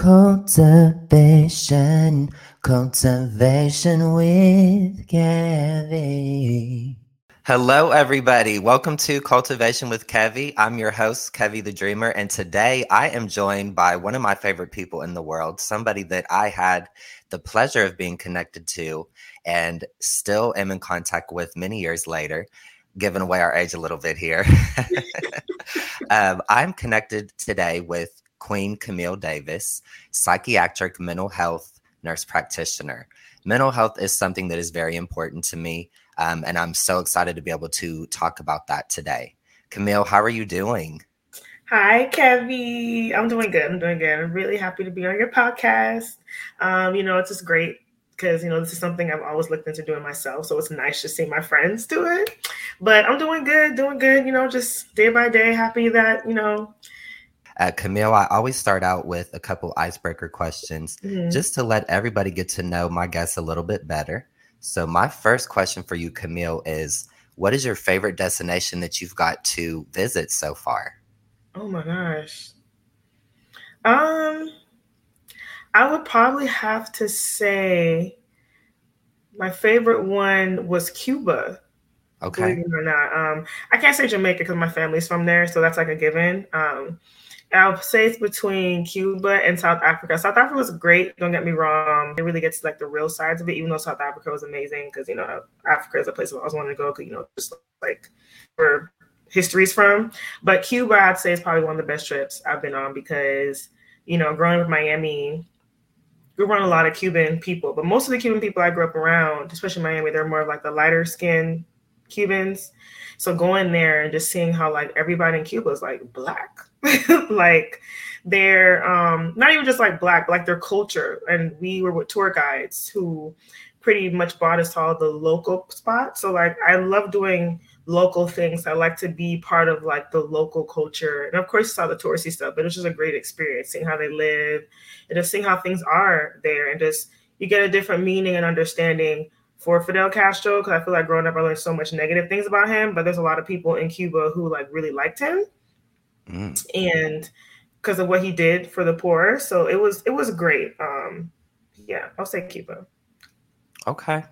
Kultivation, Kultivation with Kevie. Hello, everybody. Welcome to Kultivation with Kevie. I'm your host, Kevie the Dreamer, and today I am joined by one of my favorite people in the world, somebody that I had the pleasure of being connected to and still am in contact with many years later giving away our age a little bit here. um, I'm connected today with Queen Camille Davis, psychiatric mental health nurse practitioner. Mental health is something that is very important to me, um, and I'm so excited to be able to talk about that today. Camille, how are you doing? Hi, Kevie. I'm doing good. I'm doing good. I'm really happy to be on your podcast. Um, you know, it's just great because you know this is something I've always looked into doing myself. So it's nice to see my friends do it. But I'm doing good, doing good. You know, just day by day, happy that you know uh, Camille, I always start out with a couple icebreaker questions mm-hmm. just to let everybody get to know my guests a little bit better. So, my first question for you, Camille, is what is your favorite destination that you've got to visit so far? Oh my gosh. Um, I would probably have to say my favorite one was Cuba. Okay. or not. Um, I can't say Jamaica because my family's from there, so that's like a given. Um, I'll say it's between Cuba and South Africa. South Africa was great. Don't get me wrong. It really gets like the real sides of it, even though South Africa was amazing because you know Africa is a place I always wanted to go because you know just like where history's from. But Cuba, I'd say is probably one of the best trips I've been on because you know growing up in Miami, we were around a lot of Cuban people, but most of the Cuban people I grew up around, especially Miami, they're more of like the lighter skin Cubans. So going there and just seeing how like everybody in Cuba is like black like they're um, not even just like black, but like their culture. And we were with tour guides who pretty much brought us all the local spots. So like I love doing local things. I like to be part of like the local culture. And of course saw the touristy stuff, but it was just a great experience seeing how they live and just seeing how things are there and just you get a different meaning and understanding for Fidel Castro because I feel like growing up I learned so much negative things about him, but there's a lot of people in Cuba who like really liked him mm. and because of what he did for the poor. So it was it was great. Um, yeah, I'll say Cuba. Okay.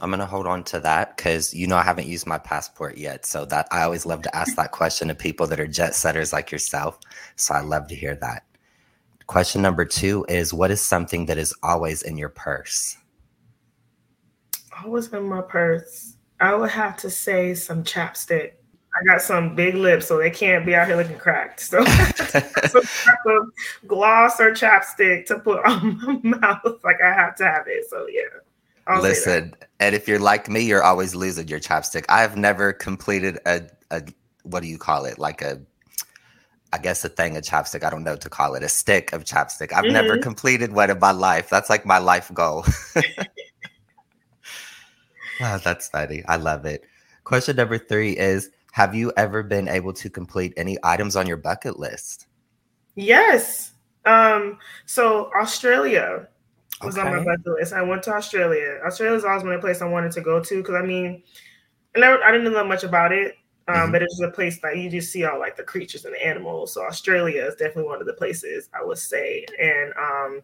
I'm gonna hold on to that because you know I haven't used my passport yet. So that I always love to ask that question to people that are jet setters like yourself. So I love to hear that. Question number two is what is something that is always in your purse? Always in my purse. I would have to say some chapstick. I got some big lips, so they can't be out here looking cracked. So, some type of gloss or chapstick to put on my mouth. Like I have to have it. So yeah. I'll Listen, and if you're like me, you're always losing your chapstick. I have never completed a, a what do you call it? Like a I guess a thing of chapstick. I don't know what to call it a stick of chapstick. I've mm-hmm. never completed one in my life. That's like my life goal. wow, that's funny. I love it. Question number three is have you ever been able to complete any items on your bucket list? Yes. Um, so Australia was okay. on my bucket list. I went to Australia. Australia's always been a place I wanted to go to because I mean, I never I didn't know much about it. Um, mm-hmm. but it's just a place that you just see all like the creatures and the animals. So Australia is definitely one of the places I would say. And um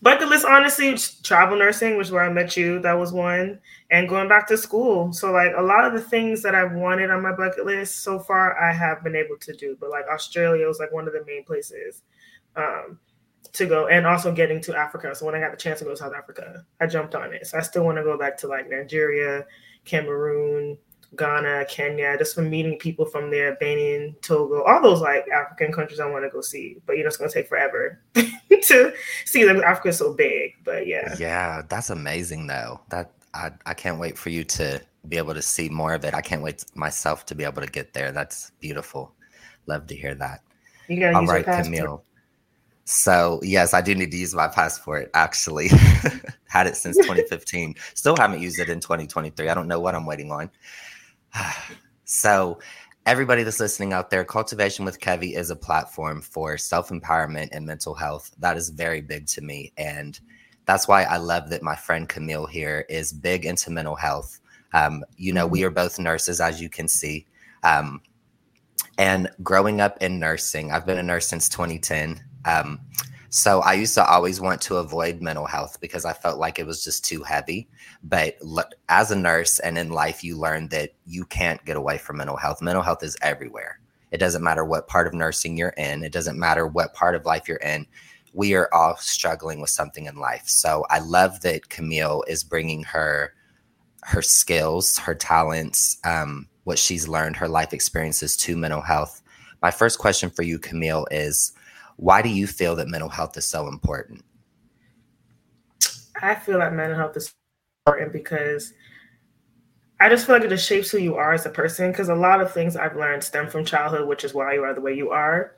bucket list honestly travel nursing which is where i met you. That was one. And going back to school. So like a lot of the things that i've wanted on my bucket list so far i have been able to do. But like australia was like one of the main places um, to go. And also getting to africa. So when i got the chance to go to south africa i jumped on it. So i still want to go back to like nigeria cameroon Ghana, Kenya, just from meeting people from there, Benin, Togo, all those like African countries I want to go see. But you know, it's gonna take forever to see them. Africa's so big, but yeah. Yeah, that's amazing though. That I, I can't wait for you to be able to see more of it. I can't wait myself to be able to get there. That's beautiful. Love to hear that. You gotta All use right, Camille. So yes, I do need to use my passport. Actually, had it since 2015. Still haven't used it in 2023. I don't know what I'm waiting on. So, everybody that's listening out there, Kultivation with Kevie is a platform for self empowerment and mental health. That is very big to me. And that's why I love that my friend Camille here is big into mental health. Um, you know, we mm-hmm. are both nurses, as you can see. Um, and growing up in nursing, I've been a nurse since 2010. Um, so I used to always want to avoid mental health because I felt like it was just too heavy. But as a nurse and in life, you learn that you can't get away from mental health. Mental health is everywhere. It doesn't matter what part of nursing you're in, it doesn't matter what part of life you're in. We are all struggling with something in life. So I love that Camille is bringing her her skills, her talents, um, what she's learned, her life experiences to mental health. My first question for you, Camille, is why do you feel that mental health is so important? I feel like mental health is important because I just feel like it just shapes who you are as a person. Because a lot of things I've learned stem from childhood, which is why you are the way you are.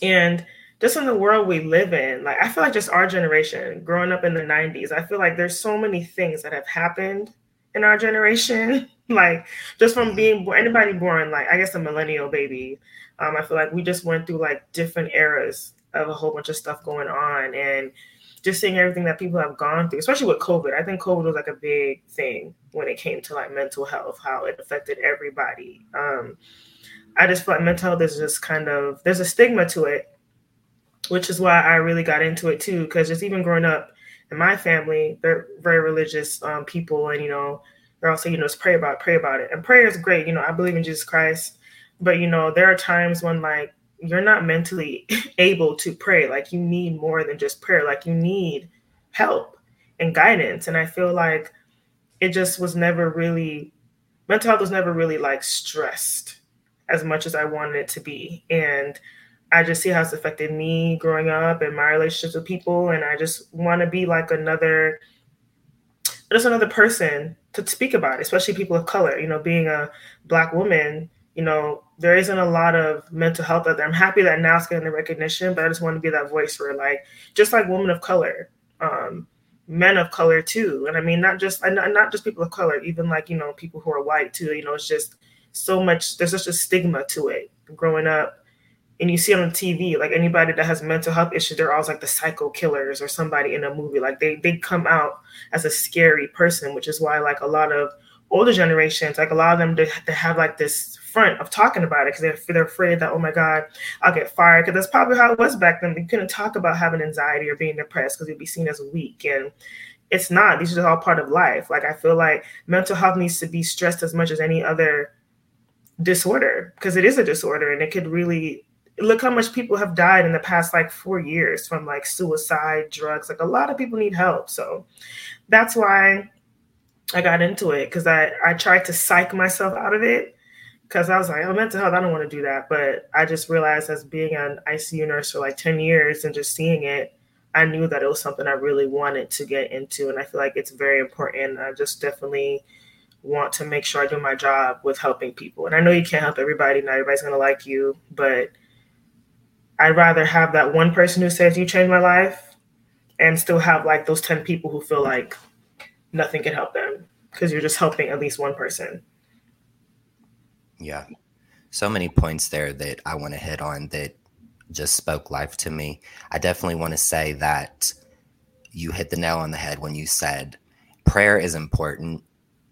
And just in the world we live in, like I feel like just our generation, growing up in the 90s, I feel like there's so many things that have happened in our generation. like just from being anybody born, like I guess a millennial baby, um, I feel like we just went through like different eras of a whole bunch of stuff going on and just seeing everything that people have gone through, especially with COVID. I think COVID was like a big thing when it came to like mental health, how it affected everybody. Um, I just feel like mental health is just kind of there's a stigma to it, which is why I really got into it too. Because just even growing up in my family, they're very religious um, people, and you know they're also you know, just pray about it, pray about it, and prayer is great. You know, I believe in Jesus Christ but you know there are times when like you're not mentally able to pray. Like you need more than just prayer. Like you need help and guidance. And i feel like it just was never really mental health was never really like stressed as much as i wanted it to be. And i just see how it's affected me growing up and my relationships with people. And i just want to be like another just another person to speak about especially people of color. You know being a black woman you know, there isn't a lot of mental health out there. I'm happy that now it's getting the recognition, but I just want to be that voice for like just like women of color, um, men of color too. And I mean not just not just people of color, even like, you know, people who are white too. You know, it's just so much there's such a stigma to it growing up. And you see on TV, like anybody that has mental health issues, they're always like the psycho killers or somebody in a movie. Like they they come out as a scary person, which is why like a lot of older generations, like a lot of them, they have like this front of talking about it because they're, they're afraid that, oh my God, I'll get fired. Because that's probably how it was back then. You couldn't talk about having anxiety or being depressed because you'd be seen as weak. And it's not. These are all part of life. Like, I feel like mental health needs to be stressed as much as any other disorder because it is a disorder and it could really look how much people have died in the past like four years from like suicide drugs like a lot of people need help so that's why i got into it because i i tried to psych myself out of it because I was like, oh, mental health, I don't want to do that. But I just realized as being an ICU nurse for like 10 years and just seeing it, I knew that it was something I really wanted to get into. And I feel like it's very important. I just definitely want to make sure I do my job with helping people. And I know you can't help everybody, not everybody's going to like you, but I'd rather have that one person who says, you changed my life, and still have like those 10 people who feel like nothing can help them because you're just helping at least one person. Yeah. So many points there that I want to hit on that just spoke life to me. I definitely want to say that you hit the nail on the head when you said prayer is important.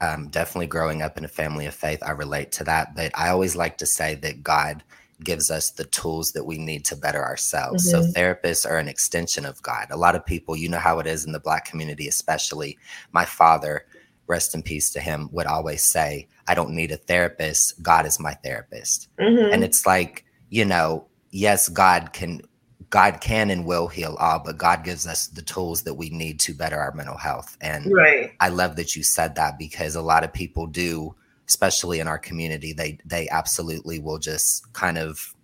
Um, definitely growing up in a family of faith, I relate to that. But I always like to say that God gives us the tools that we need to better ourselves. Mm-hmm. So therapists are an extension of God. A lot of people, you know how it is in the black community, especially. My father rest in peace to him, would always say, I don't need a therapist. God is my therapist. Mm-hmm. And it's like, you know, yes, God can God can and will heal all, but God gives us the tools that we need to better our mental health. And right. I love that you said that because a lot of people do, especially in our community, they they absolutely will just kind of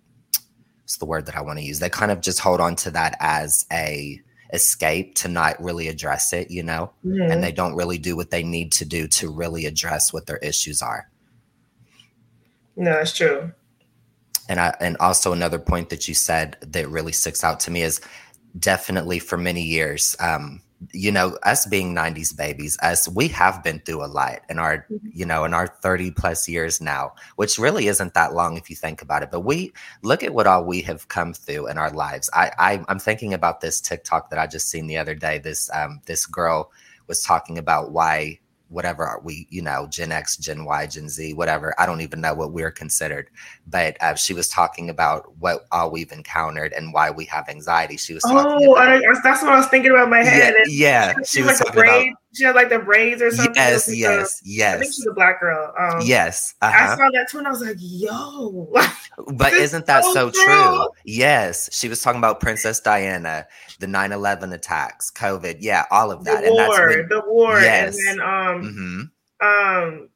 what's the word that I want to use? They kind of just hold on to that as a escape to not really address it, you know, mm-hmm. and they don't really do what they need to do to really address what their issues are. No, that's true. And I and also another point that you said that really sticks out to me is definitely for many years, um, you know, us being 90s babies, us, we have been through a lot in our, mm-hmm. you know, in our 30 plus years now, which really isn't that long if you think about it. But we look at what all we have come through in our lives. I, I am thinking about this TikTok that I just seen the other day. This um this girl was talking about why whatever are we, you know, Gen X, Gen Y, Gen Z, whatever. I don't even know what we're considered. But uh, she was talking about what all we've encountered and why we have anxiety. She was talking oh, about, that's what I was thinking about in my head. Yeah, yeah. she, was like talking about she had like the braids or something. Yes, yes, a, yes. I think she's a black girl. Um, yes, uh-huh. I saw that too, and I was like, "Yo!" but isn't that so, so true? Yes, she was talking about Princess Diana, the 9-11 attacks, COVID, yeah, all of that. The and war, that's when, the war, yes. and then um, mm-hmm. um,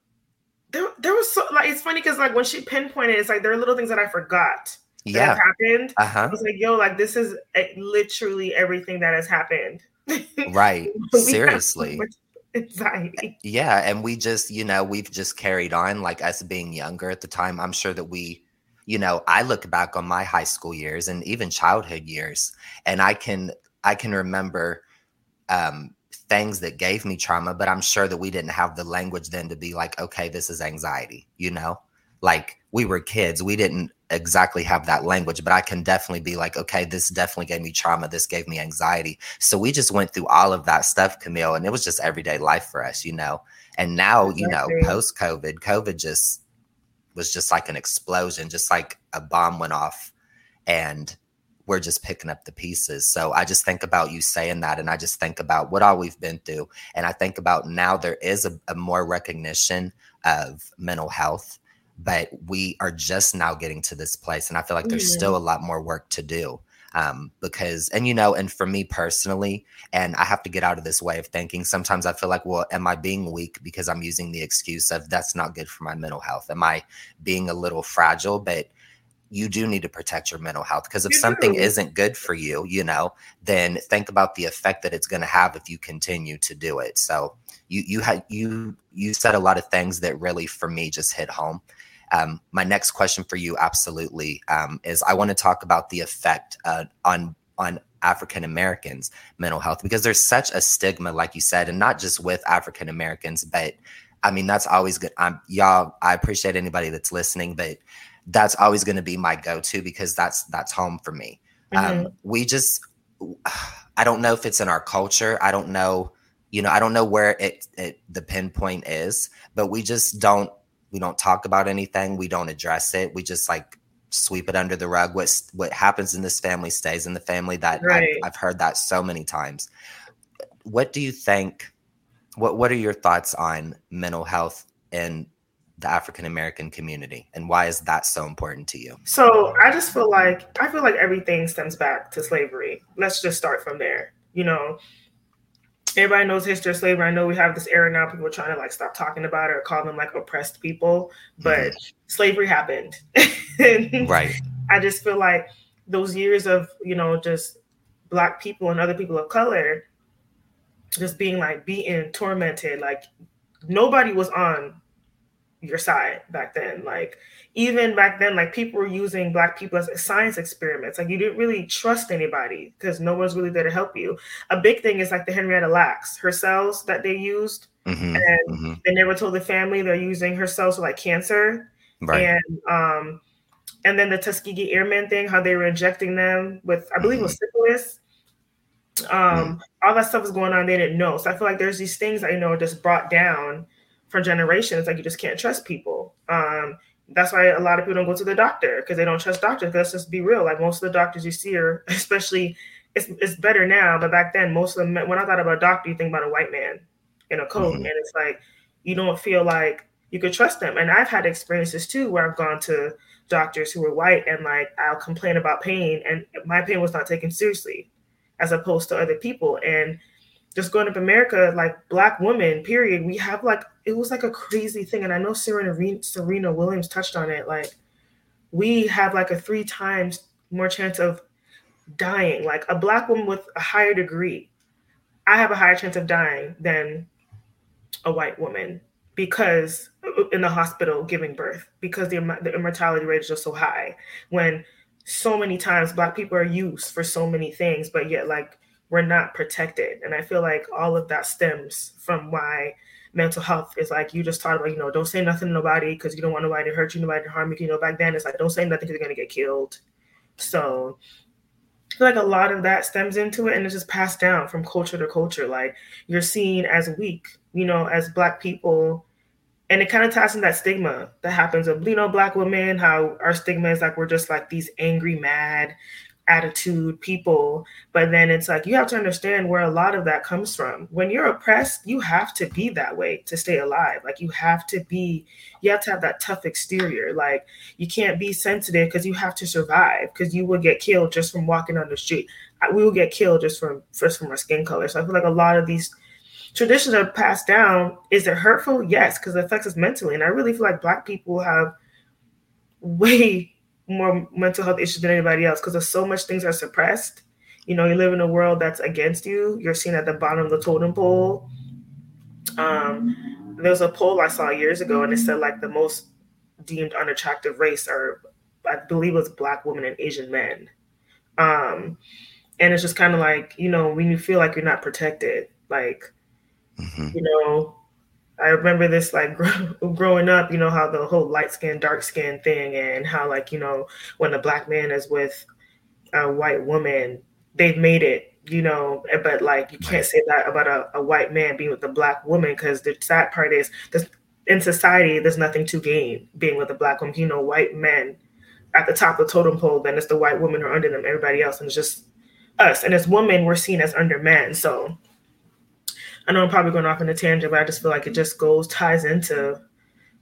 there, there was so like it's funny because like when she pinpointed, it's like there are little things that I forgot. Yeah, happened. Uh-huh. I was like, "Yo, like this is uh, literally everything that has happened." Right. Seriously. anxiety. Yeah and we just you know we've just carried on like us being younger at the time. I'm sure that we you know i look back on my high school years and even childhood years and i can i can remember um things that gave me trauma but i'm sure that we didn't have the language then to be like okay this is anxiety you know? Like we were kids. We didn't exactly have that language, but I can definitely be like, okay, this definitely gave me trauma. This gave me anxiety. So we just went through all of that stuff, Camille, and it was just everyday life for us, you know. And now, you know, post COVID, COVID just was just like an explosion, just like a bomb went off and we're just picking up the pieces. So I just think about you saying that and I just think about what all we've been through. And I think about now there is a, a more recognition of mental health but we are just now getting to this place and i feel like there's mm-hmm. still a lot more work to do um, because and you know and for me personally and i have to get out of this way of thinking sometimes i feel like well am i being weak because i'm using the excuse of that's not good for my mental health am i being a little fragile but you do need to protect your mental health because if you something do. isn't good for you you know then think about the effect that it's going to have if you continue to do it so you you had you you said a lot of things that really for me just hit home um, my next question for you, absolutely, um, is I want to talk about the effect uh, on on African Americans' mental health because there's such a stigma, like you said, and not just with African Americans, but I mean that's always good. I'm, y'all, I appreciate anybody that's listening, but that's always going to be my go-to because that's that's home for me. Mm-hmm. Um, we just, I don't know if it's in our culture. I don't know, you know, I don't know where it, it the pinpoint is, but we just don't we don't talk about anything. We don't address it. We just like sweep it under the rug. What what happens in this family stays in the family. That right. I've, I've heard that so many times. What do you think? What What are your thoughts on mental health in the African American community, and why is that so important to you? So I just feel like I feel like everything stems back to slavery. Let's just start from there. You know, everybody knows history of slavery. I know we have this era now, people are trying to like stop talking about it or call them like oppressed people, but mm-hmm. slavery happened. right. I just feel like those years of, you know, just black people and other people of color just being like beaten, tormented, like nobody was on your side back then. Like even back then, like people were using black people as science experiments. Like you didn't really trust anybody because no one's really there to help you. A big thing is like the Henrietta Lacks, her cells that they used, mm-hmm, and mm-hmm. they never told the family they're using her cells for like cancer. Right. And um, and then the Tuskegee Airmen thing, how they were injecting them with, I believe, mm-hmm. was syphilis. Um, all that stuff was going on. They didn't know. So I feel like there's these things that you know just brought down for generations. Like you just can't trust people. Um, that's why a lot of people don't go to the doctor because they don't trust doctors. Let's just be real. Like most of the doctors you see are, especially, it's, it's better now, but back then, most of them, when I thought about a doctor, you think about a white man in a coat. Mm-hmm. And it's like, you don't feel like you could trust them. And I've had experiences too where I've gone to doctors who were white and like I'll complain about pain and my pain was not taken seriously as opposed to other people. And just growing up in America, like black women, period, we have like it was like a crazy thing. And I know Serena Serena Williams touched on it. Like we have like a three times more chance of dying. Like a black woman with a higher degree, I have a higher chance of dying than a white woman because in the hospital giving birth because the, the immortality rate is just so high when so many times black people are used for so many things but yet like we're not protected. And I feel like all of that stems from why mental health is like you just talked about, you know, don't say nothing to nobody because you don't want nobody to hurt you, nobody to harm you. You know, back then it's like don't say nothing because you're gonna get killed. So I feel like a lot of that stems into it and it's just passed down from culture to culture. Like you're seen as weak, you know, as black people. And it kind of ties in that stigma that happens of, you know, black women, how our stigma is like we're just like these angry, mad, attitude people but then it's like you have to understand where a lot of that comes from. When you're oppressed you have to be that way to stay alive. Like you have to be you have to have that tough exterior. Like you can't be sensitive because you have to survive because you will get killed just from walking on the street. We will get killed just from first from our skin color. So i feel like a lot of these traditions are passed down. Is it hurtful? Yes because it affects us mentally. And i really feel like black people have way more mental health issues than anybody else because there's so much things are suppressed. You know, you live in a world that's against you. You're seen at the bottom of the totem pole. Um, there was a poll I saw years ago, and it said like the most deemed unattractive race are, I believe, it was black women and Asian men. Um, and it's just kind of like you know when you feel like you're not protected, like mm-hmm. you know I remember this like growing up, you know, how the whole light skin, dark skin thing, and how, like, you know, when a black man is with a white woman, they've made it, you know, eh, but like, you can't say that about a, a white man being with a black woman because the sad part is this, in society, there's nothing to gain being with a black woman. You know, white men at the top of the totem pole, then it's the white women who are under them, everybody else, and it's just us. And as women, we're seen as under men. So, I know I'm probably going off in a tangent, but I just feel like it just goes ties into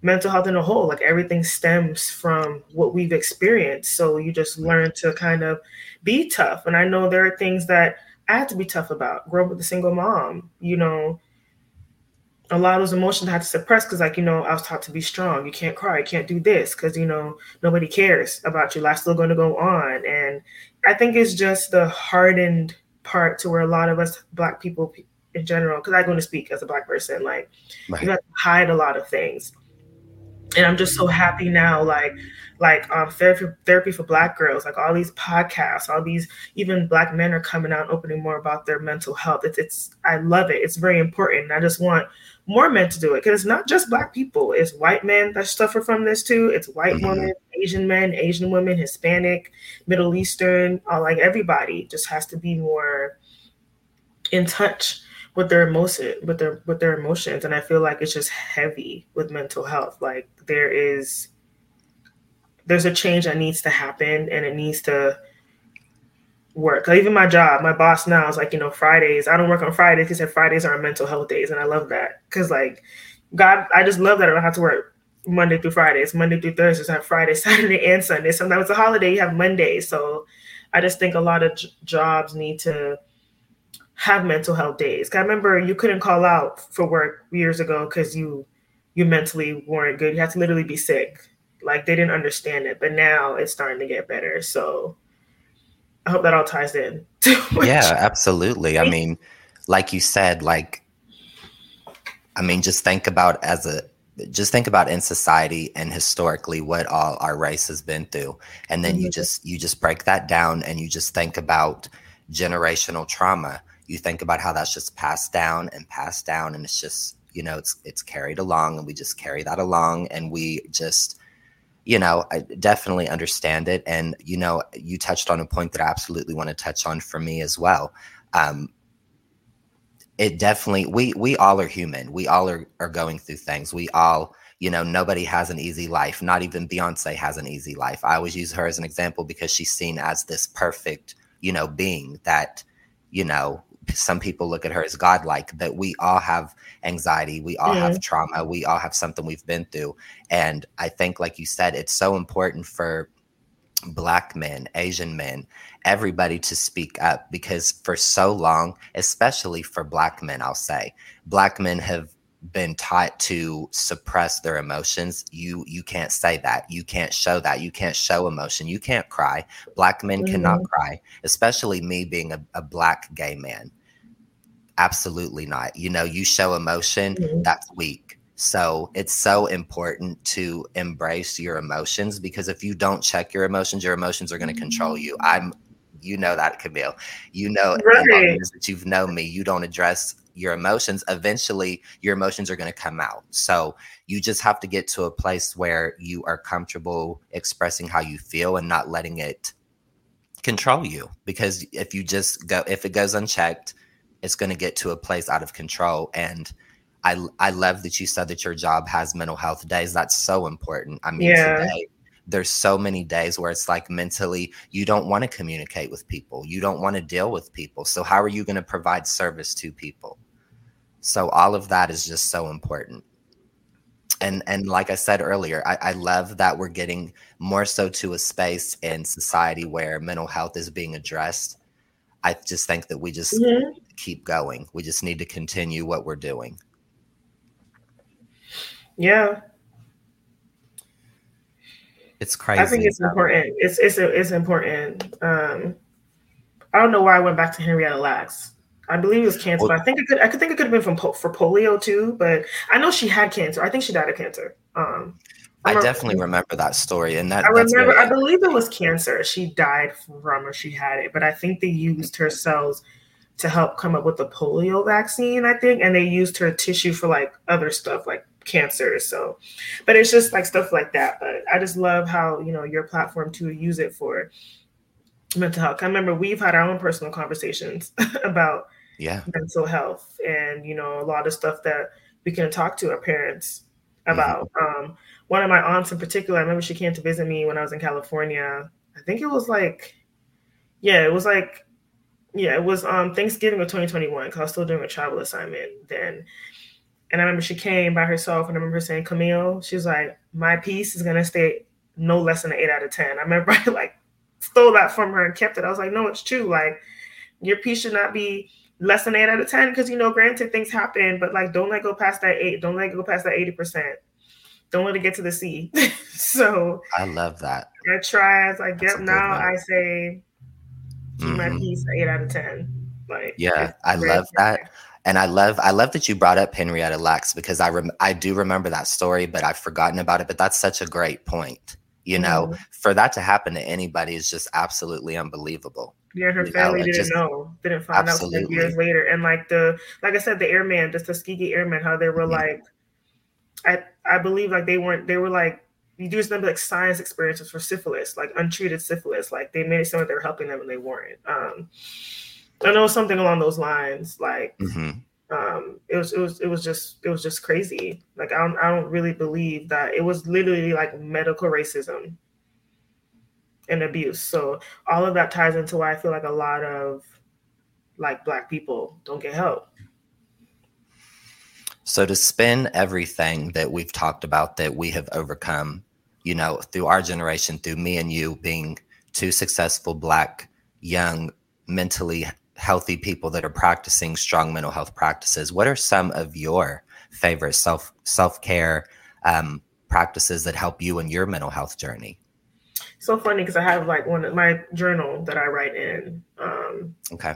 mental health in a whole. Like everything stems from what we've experienced. So you just learn to kind of be tough. And I know there are things that I had to be tough about. Grow up with a single mom, you know, a lot of those emotions I had to suppress because, like, you know, I was taught to be strong. You can't cry. You can't do this because, you know, nobody cares about you. Life's still going to go on. And I think it's just the hardened part to where a lot of us Black people in general, because I go to speak as a black person, like right. you have to hide a lot of things. And I'm just so happy now, like like um, therapy therapy for black girls, like all these podcasts, all these even black men are coming out opening more about their mental health. It's it's I love it. It's very important. And I just want more men to do it because it's not just black people. It's white men that suffer from this too. It's white mm-hmm. women, Asian men, Asian women, Hispanic, Middle Eastern, all like everybody just has to be more in touch with their emotion with their with their emotions. And i feel like it's just heavy with mental health. Like there is there's a change that needs to happen and it needs to work. Like even my job my boss now is like you know fridays i don't work on fridays he said fridays are mental health days and i love that. Because like god i just love that i don't have to work monday through fridays monday through thursdays i have friday saturday and sunday. Sometimes it's a holiday you have monday. So i just think a lot of j- jobs need to have mental health days. I remember you couldn't call out for work years ago because you you mentally weren't good. You had to literally be sick. Like they didn't understand it, but now it's starting to get better. So I hope that all ties in. yeah, absolutely. I mean, like you said, like I mean, just think about as a just think about in society and historically what all our race has been through and then mm-hmm. you just you just break that down and you just think about generational trauma you think about how that's just passed down and passed down and it's just you know it's it's carried along and we just carry that along and we just you know i definitely understand it and you know you touched on a point that i absolutely want to touch on for me as well. Um it definitely we we all are human. We all are, are going through things. We all you know nobody has an easy life. Not even beyonce has an easy life. I always use her as an example because she's seen as this perfect you know being that you know some people look at her as godlike that we all have anxiety we all have trauma we all have something we've been through. And i think like you said it's so important for black men asian men everybody to speak up because for so long especially for black men i'll say black men have been taught to suppress their emotions you you can't say that. You can't show that. You can't show emotion. You can't cry. Black men mm-hmm. cannot cry especially me being a, a black gay man. Absolutely not. You know you show emotion mm-hmm. that's weak. So it's so important to embrace your emotions because if you don't check your emotions your emotions are going to control you. I'm you know that camille. You know right. that you've known me you don't address your emotions, eventually your emotions are going to come out. So you just have to get to a place where you are comfortable expressing how you feel and not letting it control you because if you just go if it goes unchecked it's going to get to a place out of control and i i love that you said that your job has mental health days that's so important i mean yeah. today there's so many days where it's like mentally you don't want to communicate with people you don't want to deal with people so how are you going to provide service to people so all of that is just so important and and like I said earlier, I, I, love that we're getting more so to a space in society where mental health is being addressed. I just think that we just mm-hmm. keep going. We just need to continue what we're doing. Yeah. It's crazy. I think it's important. It's it's it's important. Um, I don't know why I went back to Henrietta Lacks. I believe it was cancer. Well, I think it could. I could think it could have been from po- for polio too, but I know she had cancer. I think she died of cancer. Um, I, definitely remember that story, and that I remember. I believe it was cancer. She died from, or she had it, but I think they used her cells to help come up with the polio vaccine. I think, and they used her tissue for like other stuff, like cancer. So, but it's just like stuff like that. But I just love how you know your platform to use it for mental health. I remember we've had our own personal conversations about yeah mental health and you know a lot of stuff that we can talk to our parents about mm-hmm. um, one of my aunts in particular i remember she came to visit me when i was in california i think it was like yeah it was like yeah it was um thanksgiving of 2021 because i was still doing a travel assignment then and i remember she came by herself and i remember saying camille she's like my peace is going to stay no less than an 8 out of 10 i remember i like stole that from her and kept it i was like no it's true like your peace should not be less than eight out of 10 because, you know, granted things happen, but like don't let go past that eight. Don't let go past that 80%. Don't let it get to the C. so I love that. I try as I get now, I say mm-hmm. my peace eight out of 10. Like, yeah, I love that. And I love I love that you brought up Henrietta Lacks because I rem- I do remember that story, but I've forgotten about it. But that's such a great point. You know, mm-hmm. for that to happen to anybody is just absolutely unbelievable. Yeah, her family know, didn't just, know, didn't find absolutely. out years later. And like the, like I said, the airman, the Tuskegee airmen, how they were mm-hmm. like, I I believe like they weren't, they were like, you do them like science experiences for syphilis, like untreated syphilis. Like they made it sound like they were helping them and they weren't. Um, I know something along those lines. Like, mm-hmm. um, it was it was it was just it was just crazy. Like I don't I don't really believe that it was literally like medical racism and abuse. So all of that ties into why I feel like a lot of like black people don't get help. So to spin everything that we've talked about that we have overcome, you know, through our generation, through me and you being two successful black young mentally healthy people that are practicing strong mental health practices, what are some of your favorite self self care um, practices that help you in your mental health journey? so funny because I have like one of my journal that I write in. Um, okay.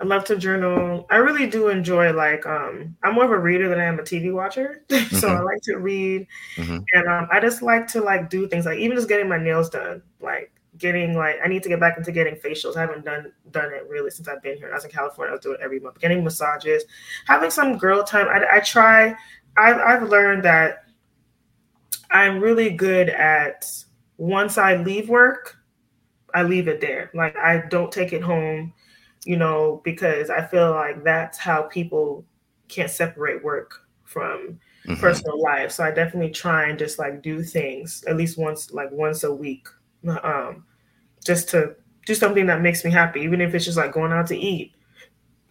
I love to journal. I really do enjoy like um, I'm more of a reader than I am a TV watcher. so mm-hmm. I like to read, mm-hmm. and um, I just like to like do things like even just getting my nails done. Like getting like I need to get back into getting facials. I haven't done done it really since I've been here. I was in California. I was doing it every month. Getting massages, having some girl time. I, I try. I've I've learned that I'm really good at once I leave work, I leave it there. Like I don't take it home, you know, because I feel like that's how people can't separate work from mm-hmm. personal life. So I definitely try and just like do things at least once, like once a week, um, just to do something that makes me happy, even if it's just like going out to eat,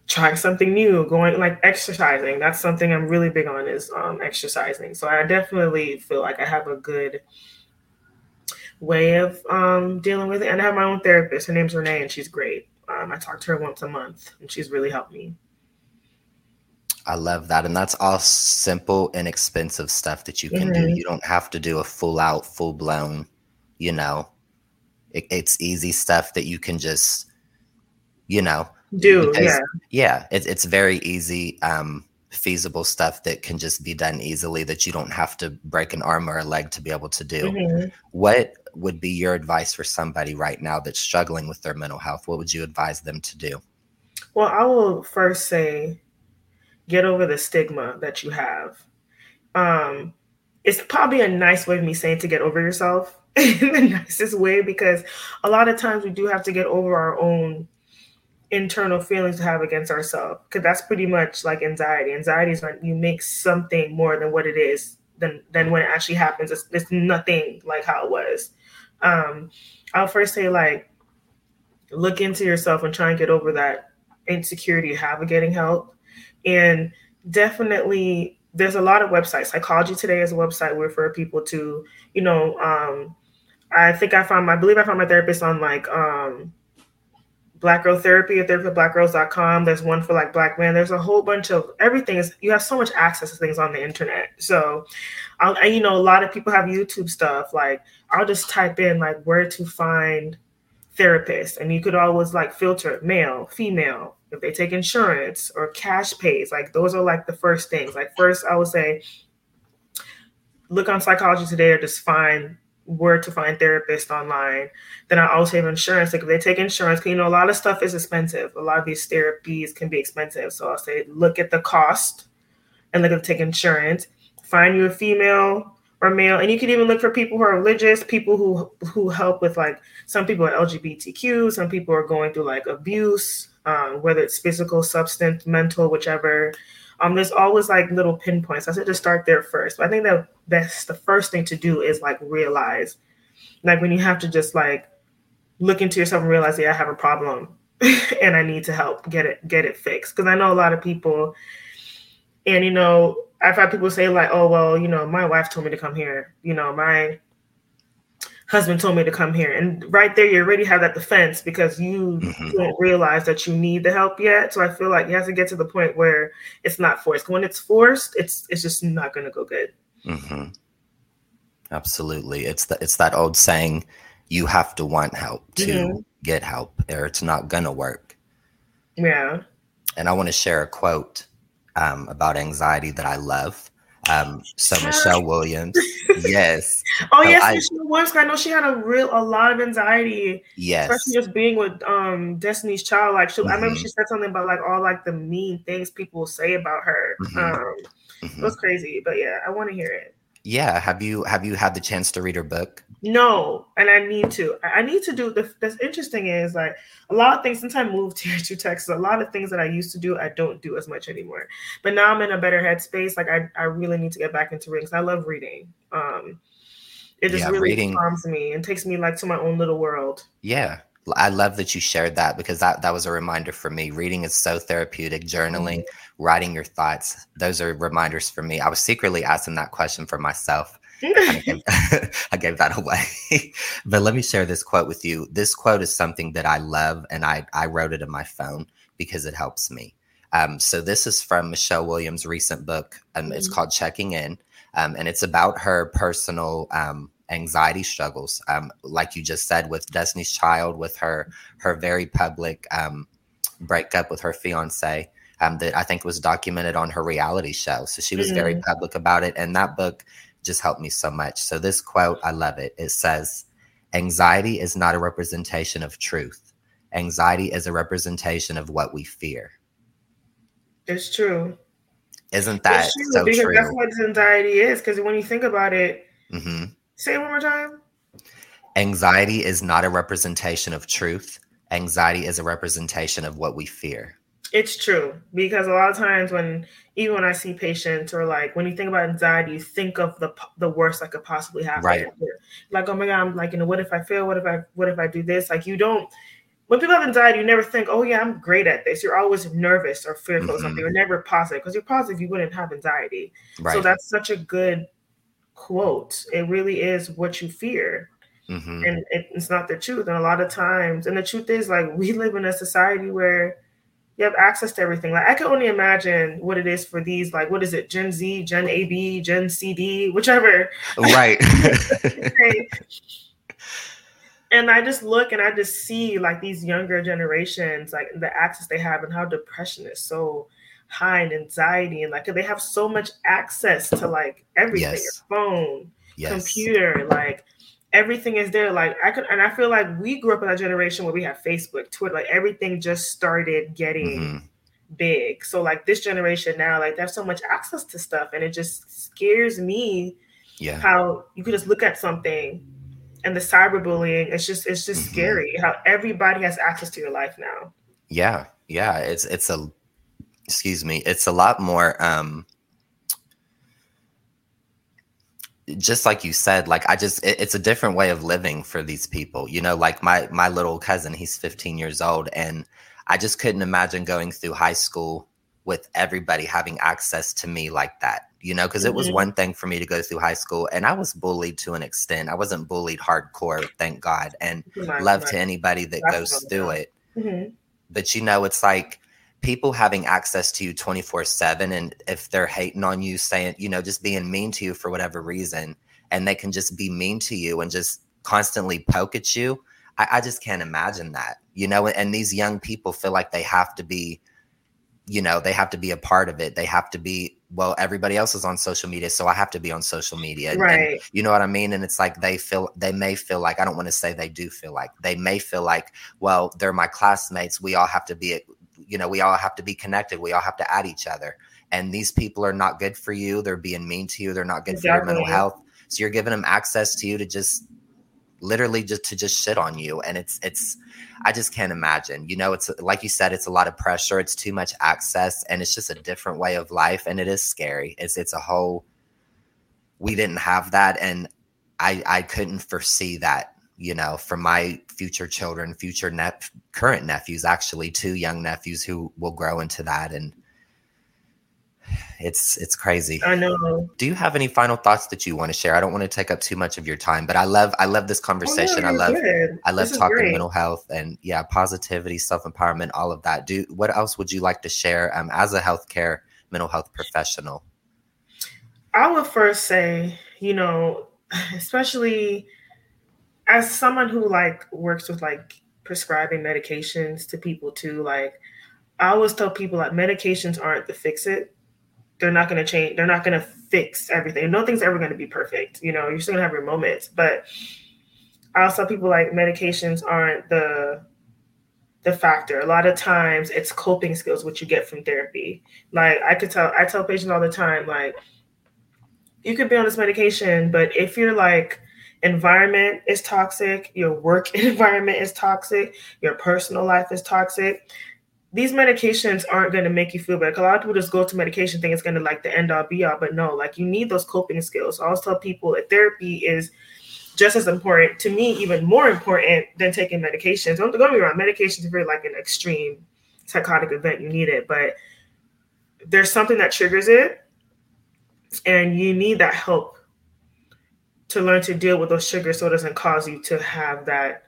trying something new, going like exercising. That's something I'm really big on is um, exercising. So I definitely feel like I have a good way of um, dealing with it. And I have my own therapist. Her name's Renee, and she's great. Um, I talk to her once a month, and she's really helped me. I love that. And that's all simple, inexpensive stuff that you can mm-hmm. do. You don't have to do a full out, full blown, you know, it, it's easy stuff that you can just, you know, do. Yeah. Yeah. It, it's very easy. Um, feasible stuff that can just be done easily that you don't have to break an arm or a leg to be able to do. Mm-hmm. What would be your advice for somebody right now that's struggling with their mental health? What would you advise them to do? Well, I will first say get over the stigma that you have. Um, it's probably a nice way of me saying to get over yourself in the nicest way because a lot of times we do have to get over our own internal feelings to have against ourselves because that's pretty much like anxiety. Anxiety is when you make something more than what it is than than when it actually happens. It's, it's nothing like how it was. Um i'll first say like look into yourself and try and get over that insecurity you have of getting help. And definitely there's a lot of websites. Psychology today is a website we refer people to you know um i think i found my, i believe i found my therapist on like um Black Girl Therapy or therapyforblackgirls.com. There's one for like black men. There's a whole bunch of everything is you have so much access to things on the internet. So I'll, and, you know, a lot of people have YouTube stuff. Like I'll just type in like where to find therapists and you could always like filter male, female, if they take insurance or cash pays. Like those are like the first things. Like first I would say look on psychology today or just find where to find therapists online. Then I also have insurance. Like if they take insurance, you know, a lot of stuff is expensive. A lot of these therapies can be expensive. So I'll say look at the cost and look at take insurance. Find you a female or male, and you can even look for people who are religious, people who who help with like some people are LGBTQ, some people are going through like abuse, um, whether it's physical, substance, mental, whichever. Um, there's always like little pinpoints. I said to start there first. But I think that that's the first thing to do is like realize, like when you have to just like look into yourself and realize, yeah, I have a problem and I need to help get it get it fixed. Because I know a lot of people, and you know, I've had people say like, oh well, you know, my wife told me to come here. You know, my husband told me to come here. And right there, you already have that defense because you mm-hmm. don't realize that you need the help yet. So I feel like you have to get to the point where it's not forced. When it's forced, it's it's just not going to go good. Mm-hmm. Absolutely, it's the, it's that old saying, you have to want help to mm-hmm. get help, or it's not going to work. Yeah. And I want to share a quote um, about anxiety that I love. Um, so Michelle Williams, yes. oh so yes, I, Michelle Williams. I know she had a real a lot of anxiety. Yes, especially just being with um Destiny's Child. Like she, mm-hmm. I remember she said something about like all like the mean things people say about her. Mm-hmm. Um, mm-hmm. It was crazy, but yeah, I want to hear it. Yeah, have you have you had the chance to read her book? No, and I need to. I need to do the. That's interesting is like a lot of things. Since I moved here to Texas, a lot of things that I used to do, I don't do as much anymore. But now I'm in a better headspace. Like I, I really need to get back into reading. I love reading. Um, it just yeah, really reading, calms me and takes me like to my own little world. Yeah, I love that you shared that because that that was a reminder for me. Reading is so therapeutic. Journaling, mm-hmm. writing your thoughts, those are reminders for me. I was secretly asking that question for myself I, gave, I gave that away. but let me share this quote with you. This quote is something that I love, and I, I wrote it in my phone because it helps me. Um, so this is from Michelle Williams' recent book. Um, mm-hmm. It's called Checking In, um, and it's about her personal um, anxiety struggles. Um, like you just said, with Destiny's Child, with her her very public um, breakup with her fiance. that I think was documented on her reality show. So she was mm-hmm. very public about it. And that book just helped me so much. So this quote, I love it. It says, "Anxiety is not a representation of truth. Anxiety is a representation of what we fear." It's true. Isn't that true, so because true? That's what anxiety is. Because when you think about it, mm-hmm. say it one more time. Anxiety is not a representation of truth. Anxiety is a representation of what we fear. It's true because a lot of times when even when I see patients or like when you think about anxiety, you think of the the worst that could possibly happen. Right. Like oh my god, I'm like you know what if I fail? What if I what if I do this? Like you don't. When people have anxiety, you never think, "Oh yeah, I'm great at this." You're always nervous or fearful mm-hmm. of something. You're never positive because you're positive. You wouldn't have anxiety. Right. So that's such a good quote. It really is what you fear. Mm-hmm. And it, it's not the truth. And a lot of times, and the truth is, like, we live in a society where you have access to everything. Like I can only imagine what it is for these, like what is it, Gen Z, Gen AB, Gen CD, whichever. Right. and I just look and I just see like these younger generations, like the access they have and how depression is so high and anxiety and like they have so much access to like everything, yes. your phone, yes. computer, like everything is there. Like I could, and I feel like we grew up in a generation where we have Facebook, Twitter, like everything just started getting mm-hmm. big. So like this generation now, like they have so much access to stuff, and it just scares me. Yeah. How you could just look at something and the cyberbullying. It's just it's just mm-hmm. scary how everybody has access to your life now. Yeah, yeah. It's it's a excuse me. It's a lot more. um just like you said like i just it, it's a different way of living for these people you know like my my little cousin he's 15 years old and i just couldn't imagine going through high school with everybody having access to me like that you know because mm-hmm. it was mm-hmm. one thing for me to go through high school and i was bullied to an extent i wasn't bullied hardcore thank god and right, love right. to anybody that That's goes through it mm-hmm. but you know it's like people having access to you 24 7 and if they're hating on you saying you know just being mean to you for whatever reason and they can just be mean to you and just constantly poke at you I, I, just can't imagine that you know and these young people feel like they have to be you know they have to be a part of it. They have to be well everybody else is on social media so i have to be on social media right and, you know what i mean? And it's like they feel they may feel like i don't want to say they do feel like they may feel like well they're my classmates we all have to be you know, we all have to be connected. We all have to add each other. And these people are not good for you. They're being mean to you. They're not good exactly. for your mental health. So you're giving them access to you to just literally just to just shit on you. And it's it's I just can't imagine. You know, it's like you said, it's a lot of pressure. It's too much access, and it's just a different way of life, and it is scary. It's it's a whole. We didn't have that, and I I couldn't foresee that you know, for my future children, future net current nephews, actually two young nephews who will grow into that. And it's it's crazy. I know. Do you have any final thoughts that you want to share? I don't want to take up too much of your time, but I love I love this conversation. Oh, no, I love good. I love talking mental health and yeah, positivity, self empowerment, all of that. Do what else would you like to share um, as a healthcare mental health professional? I would first say, you know, especially as someone who like works with like prescribing medications to people too, like I always tell people like medications aren't the fix it. They're not going to change. They're not going to fix everything. Nothing's ever going to be perfect. You know, you're still going to have your moments. But I also tell people like medications aren't the the factor. A lot of times it's coping skills which you get from therapy. Like I could tell I tell patients all the time like you could be on this medication, but if you're like environment is toxic, your work environment is toxic, your personal life is toxic. These medications aren't going to make you feel better. A lot of people just go to medication think it's going to like the end all be all, but no, like you need those coping skills. I always tell people that therapy is just as important to me, even more important than taking medications. Don't, don't get me wrong, medications are very like an extreme psychotic event. You need it, but there's something that triggers it, and you need that help to learn to deal with those sugars so it doesn't cause you to have that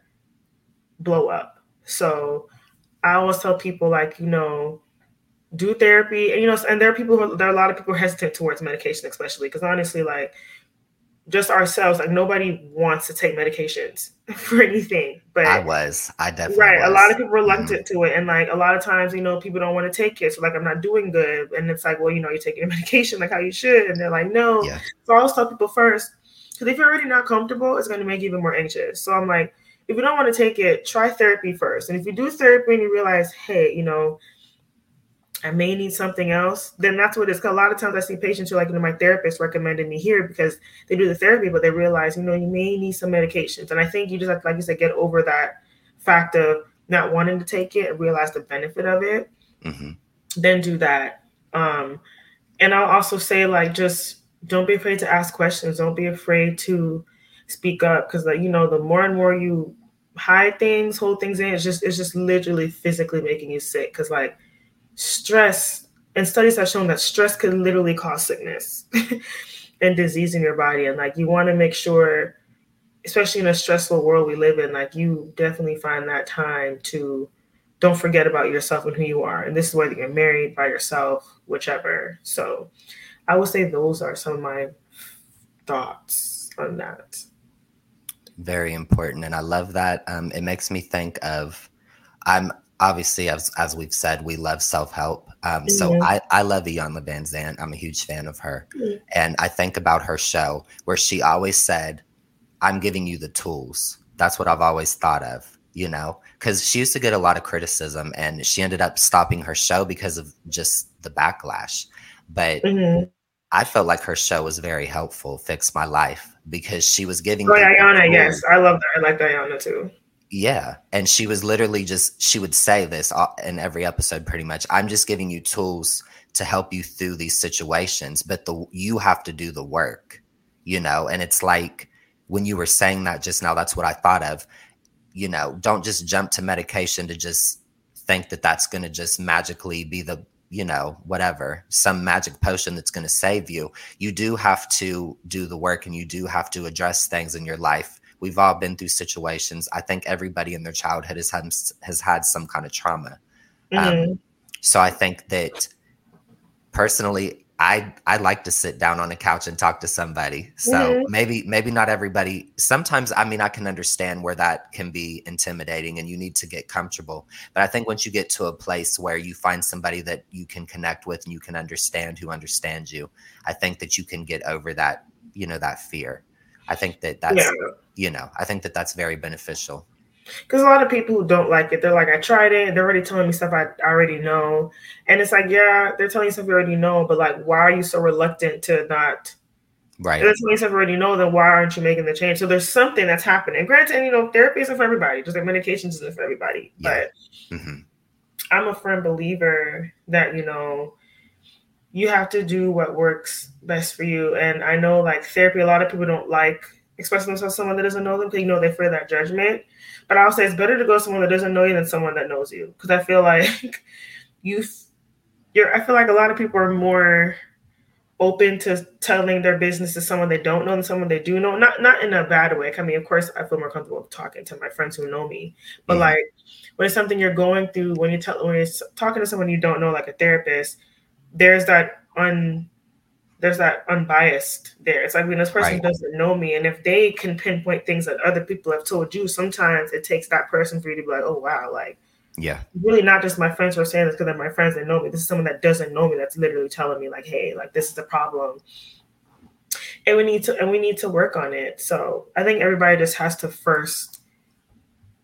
blow up. So I always tell people like, you know, do therapy and you know, and there are people who, there are a lot of people hesitant towards medication, especially because honestly, like just ourselves, like nobody wants to take medications for anything. But I was, I definitely right. Was. A lot of people reluctant mm-hmm. to it, and like a lot of times, you know, people don't want to take it. So like, I'm not doing good, and it's like, well, you know, you're taking a medication like how you should, and they're like, no. Yeah. So I always tell people first, because if you're already not comfortable, it's going to make you even more anxious. So I'm like, if you don't want to take it, try therapy first. And if you do therapy and you realize, hey, you know, I may need something else, then that's what it is. A lot of times I see patients who like, you know, my therapist recommended me here because they do the therapy, but they realize, you know, you may need some medications. And I think you just have to, like you said, get over that fact of not wanting to take it and realize the benefit of it. Mm-hmm. Then do that. Um, and I'll also say, like, just don't be afraid to ask questions. Don't be afraid to speak up because, like you know, the more and more you hide things, hold things in, it's just it's just literally physically making you sick. Because like stress and studies have shown that stress can literally cause sickness and disease in your body. And like you want to make sure, especially in a stressful world we live in, like you definitely find that time to don't forget about yourself and who you are. And this is whether you're married by yourself, whichever. So I would say those are some of my thoughts on that. Very important, and I love that. Um, it makes me think of. I'm obviously as as we've said, we love self help. Um, mm-hmm. So I I love Iyanla Vanzant. I'm a huge fan of her, mm-hmm. and I think about her show where she always said, "I'm giving you the tools." That's what I've always thought of. You know, because she used to get a lot of criticism, and she ended up stopping her show because of just the backlash. But mm-hmm. I felt like her show was very helpful, Fix my life. because she was giving. Oh, Iyanla, yes, I love that. I like Iyanla too. Yeah, and she was literally just she would say this uh, in every episode, pretty much. I'm just giving you tools to help you through these situations, but the you have to do the work, you know. And it's like when you were saying that just now, that's what I thought of. You know, don't just jump to medication to just think that that's going to just magically be the you know whatever some magic potion that's going to save you you do have to do the work and you do have to address things in your life. We've all been through situations. I think everybody in their childhood has had has had some kind of trauma. Um, mm-hmm. um, so i think that personally I I like to sit down on a couch and talk to somebody. So mm-hmm. maybe maybe not everybody. Sometimes I mean I can understand where that can be intimidating and you need to get comfortable. But I think once you get to a place where you find somebody that you can connect with and you can understand who understands you, I think that you can get over that, you know, that fear. I think that that's yeah. you know, I think that that's very beneficial. Because a lot of people who don't like it, they're like, I tried it. They're already telling me stuff I already know. And it's like, yeah, they're telling you stuff you already know, but like, why are you so reluctant to not? Right. If they're telling you stuff you already know, then why aren't you making the change? So there's something that's happening. Granted, you know, therapy isn't for everybody, just like medications isn't for everybody. Yeah. But mm-hmm. I'm a firm believer that, you know, you have to do what works best for you. And I know like therapy, a lot of people don't like expressing themselves to someone that doesn't know them because you know they fear that judgment. But I'll say it's better to go to someone that doesn't know you than someone that knows you. Because I feel like you you're I feel like a lot of people are more open to telling their business to someone they don't know than someone they do know. Not not in a bad way. I mean, of course, I feel more comfortable talking to my friends who know me. But mm-hmm. like when it's something you're going through, when you tell when you're talking to someone you don't know, like a therapist, there's that un there's that unbiased there. It's like when this person right. doesn't know me, and if they can pinpoint things that other people have told you, sometimes it takes that person for you to be like, oh wow, like yeah, really not just my friends who are saying this because they're my friends that know me. This is someone that doesn't know me that's literally telling me like, hey, like this is the problem, and we need to and we need to work on it. So I think everybody just has to first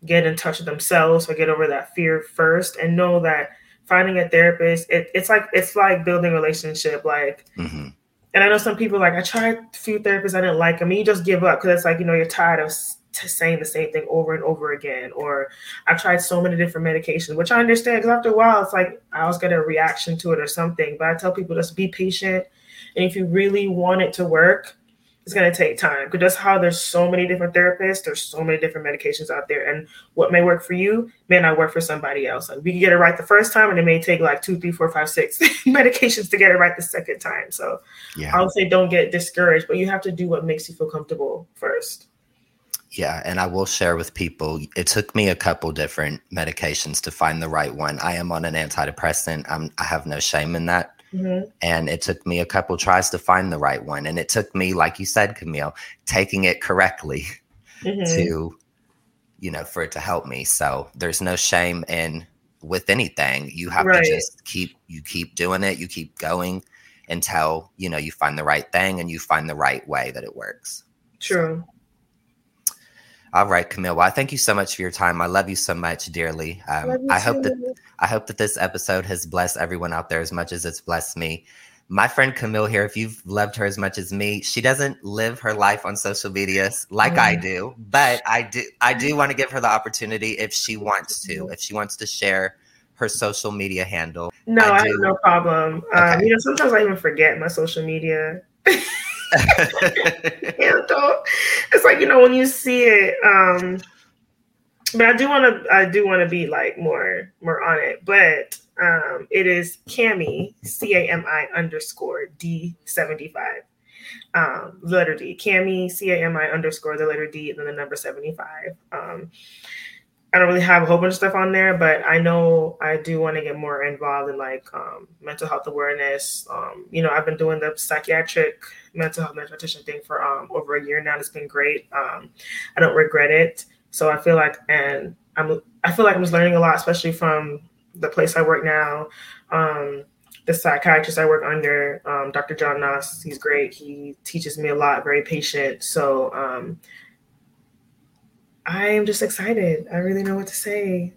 get in touch with themselves or get over that fear first and know that finding a therapist it, it's like it's like building a relationship like mm-hmm and I know some people like I tried a few therapists, I didn't like them. And you just give up because it's like you know you're tired of saying the same thing over and over again. Or I've tried so many different medications, which I understand because after a while it's like I always get a reaction to it or something. But I tell people just be patient, and if you really want it to work, it's going to take time because that's how there's so many different therapists there's so many different medications out there and what may work for you may not work for somebody else like we can get it right the first time and it may take like two three four five six medications to get it right the second time so yeah. i would say don't get discouraged but you have to do what makes you feel comfortable first yeah, and I will share with people. It took me a couple different medications to find the right one. I am on an antidepressant. I'm, I have no shame in that. Mm-hmm. And it took me a couple tries to find the right one. And it took me, like you said, Camille, taking it correctly mm-hmm. to, you know, for it to help me. So there's no shame in with anything. You have right. to just keep you keep doing it, you keep going until, you know, you find the right thing and you find the right way that it works. True. So, all right, Camille. Well, I thank you so much for your time. I love you so much dearly. Um, I hope that I hope that this episode has blessed everyone out there as much as it's blessed me. My friend Camille here, if you've loved her as much as me, she doesn't live her life on social media like mm. I do, but I do I do want to give her the opportunity if she wants to, if she wants to share her social media handle. No, I, I have no problem. Um, okay. Um, you know, sometimes I even forget my social media. It's like, you know, when you see it, um, but I do want to I do want to be like more more on it. But um, it is Cami C A M I underscore D seventy five. Um, letter D, Cami C A M I underscore the letter D and then the number seventy five. Um, I don't really have a whole bunch of stuff on there, but I know I do want to get more involved in like um, mental health awareness. Um, you know, I've been doing the psychiatric mental health meditation thing for um, over a year now. It's been great. Um, I don't regret it. So I feel like, and I'm, I feel like I'm just learning a lot, especially from the place I work now. Um, the psychiatrist I work under, um, Dr. John Noss, he's great. He teaches me a lot, very patient. So um, I am just excited. I really know what to say.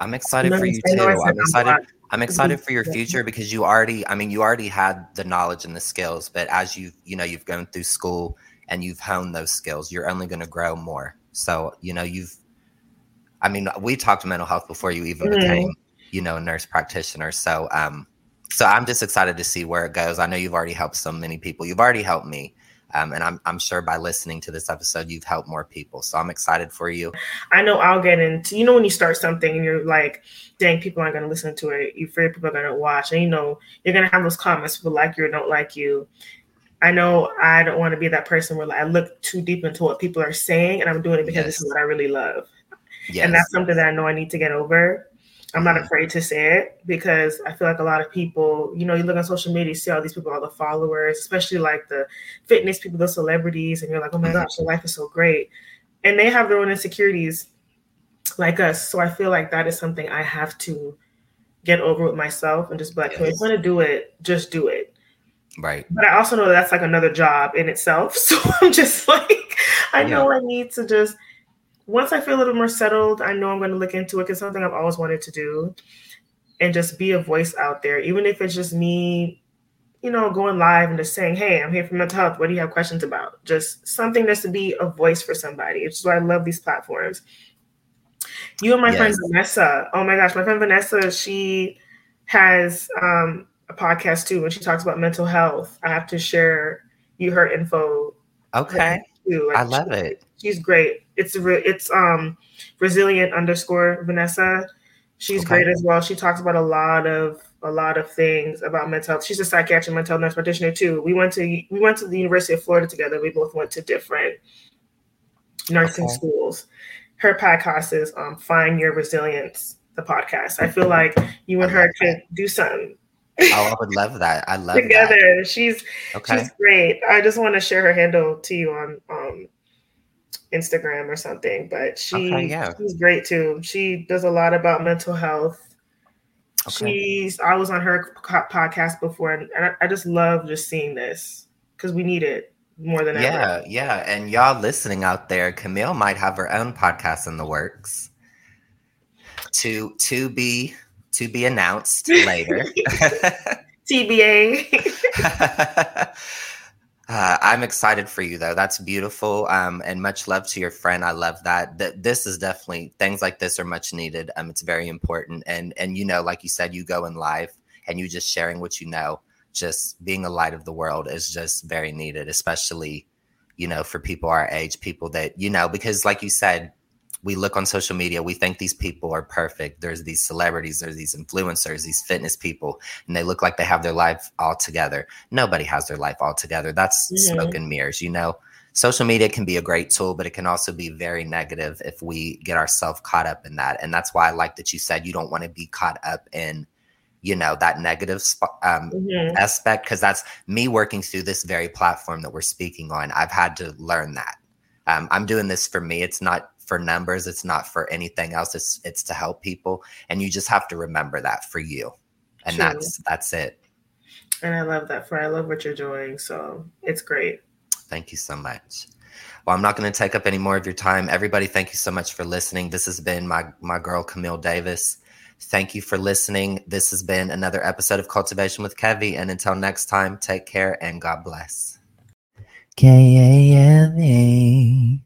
I'm excited for you too. I'm excited. I'm excited for your future because you already, I mean, you already had the knowledge and the skills, but as you, you know, you've gone through school and you've honed those skills, you're only going to grow more. So, you know, you've, I mean, we talked mental health before you even mm-hmm. became, you know, a nurse practitioner. So, um, so I'm just excited to see where it goes. I know you've already helped so many people. You've already helped me. Um, and I'm, I'm sure by listening to this episode, you've helped more people. So I'm excited for you. I know I'll get into, you know, when you start something and you're like, dang, people aren't going to listen to it. You fear people are going to watch. And, you know, you're going to have those comments, people like you or don't like you. I know I don't want to be that person where like, I look too deep into what people are saying and I'm doing it because yes. this is what I really love. Yes. And that's something that I know I need to get over. I'm not afraid to say it because I feel like a lot of people, you know, you look on social media, you see all these people, all the followers, especially like the fitness people, the celebrities, and you're like, oh my mm-hmm. gosh, their life is so great. And they have their own insecurities like us. So I feel like that is something I have to get over with myself and just be like, yes. if you want to do it, just do it. Right. But I also know that that's like another job in itself. So I'm just like, I yeah. know I need to just, once I feel a little more settled, I know I'm going to look into it because something I've always wanted to do and just be a voice out there, even if it's just me, you know, going live and just saying, Hey, I'm here for mental health. What do you have questions about? Just something that's to be a voice for somebody. It's why I love these platforms. You and my yes. friend Vanessa. Oh my gosh, my friend Vanessa, she has um, a podcast too, and she talks about mental health. I have to share you her info. Okay. Too. I love she, it. She's great. It's it's um resilient underscore Vanessa. She's okay. great as well. She talks about a lot of a lot of things about mental health. She's a psychiatric mental health nurse practitioner too. We went to we went to the University of Florida together. We both went to different nursing okay. schools. Her podcast is um, Find Your Resilience, the podcast. I feel like you and her could do something oh, I would love that. I love together. That. She's okay. she's great. I just want to share her handle to you on um, Instagram or something. But she okay, yeah. she's great too. She does a lot about mental health. Okay. She's I was on her podcast before, and I, I just love just seeing this because we need it more than yeah, ever. Yeah, yeah. And y'all listening out there, Camille might have her own podcast in the works. To to be to be announced later. TBA. Uh, I'm excited for you though. That's beautiful. Um, and much love to your friend. I love that. That this is definitely things like this are much needed. Um, it's very important. And and you know, like you said, you go in live and you just sharing what you know. Just being a light of the world is just very needed, especially, you know, for people our age, people that you know, because like you said, we look on social media, we think these people are perfect. There's these celebrities, there's these influencers, these fitness people, and they look like they have their life all together. Nobody has their life all together. That's mm-hmm. smoke and mirrors, you know? Social media can be a great tool, but it can also be very negative if we get ourselves caught up in that. And that's why I like that you said you don't want to be caught up in, you know, that negative um, mm-hmm. aspect, because that's me working through this very platform that we're speaking on. I've had to learn that. Um, I'm doing this for me. It's not for numbers. It's not for anything else. It's it's to help people, and you just have to remember that for you, and True. that's that's it. And I love that for I love what you're doing. So it's great. Thank you so much. Well, I'm not going to take up any more of your time. Everybody, thank you so much for listening. This has been my my girl Camille Davis. Thank you for listening. This has been another episode of Kultivation with Kevie. And until next time, take care and God bless. K A M A.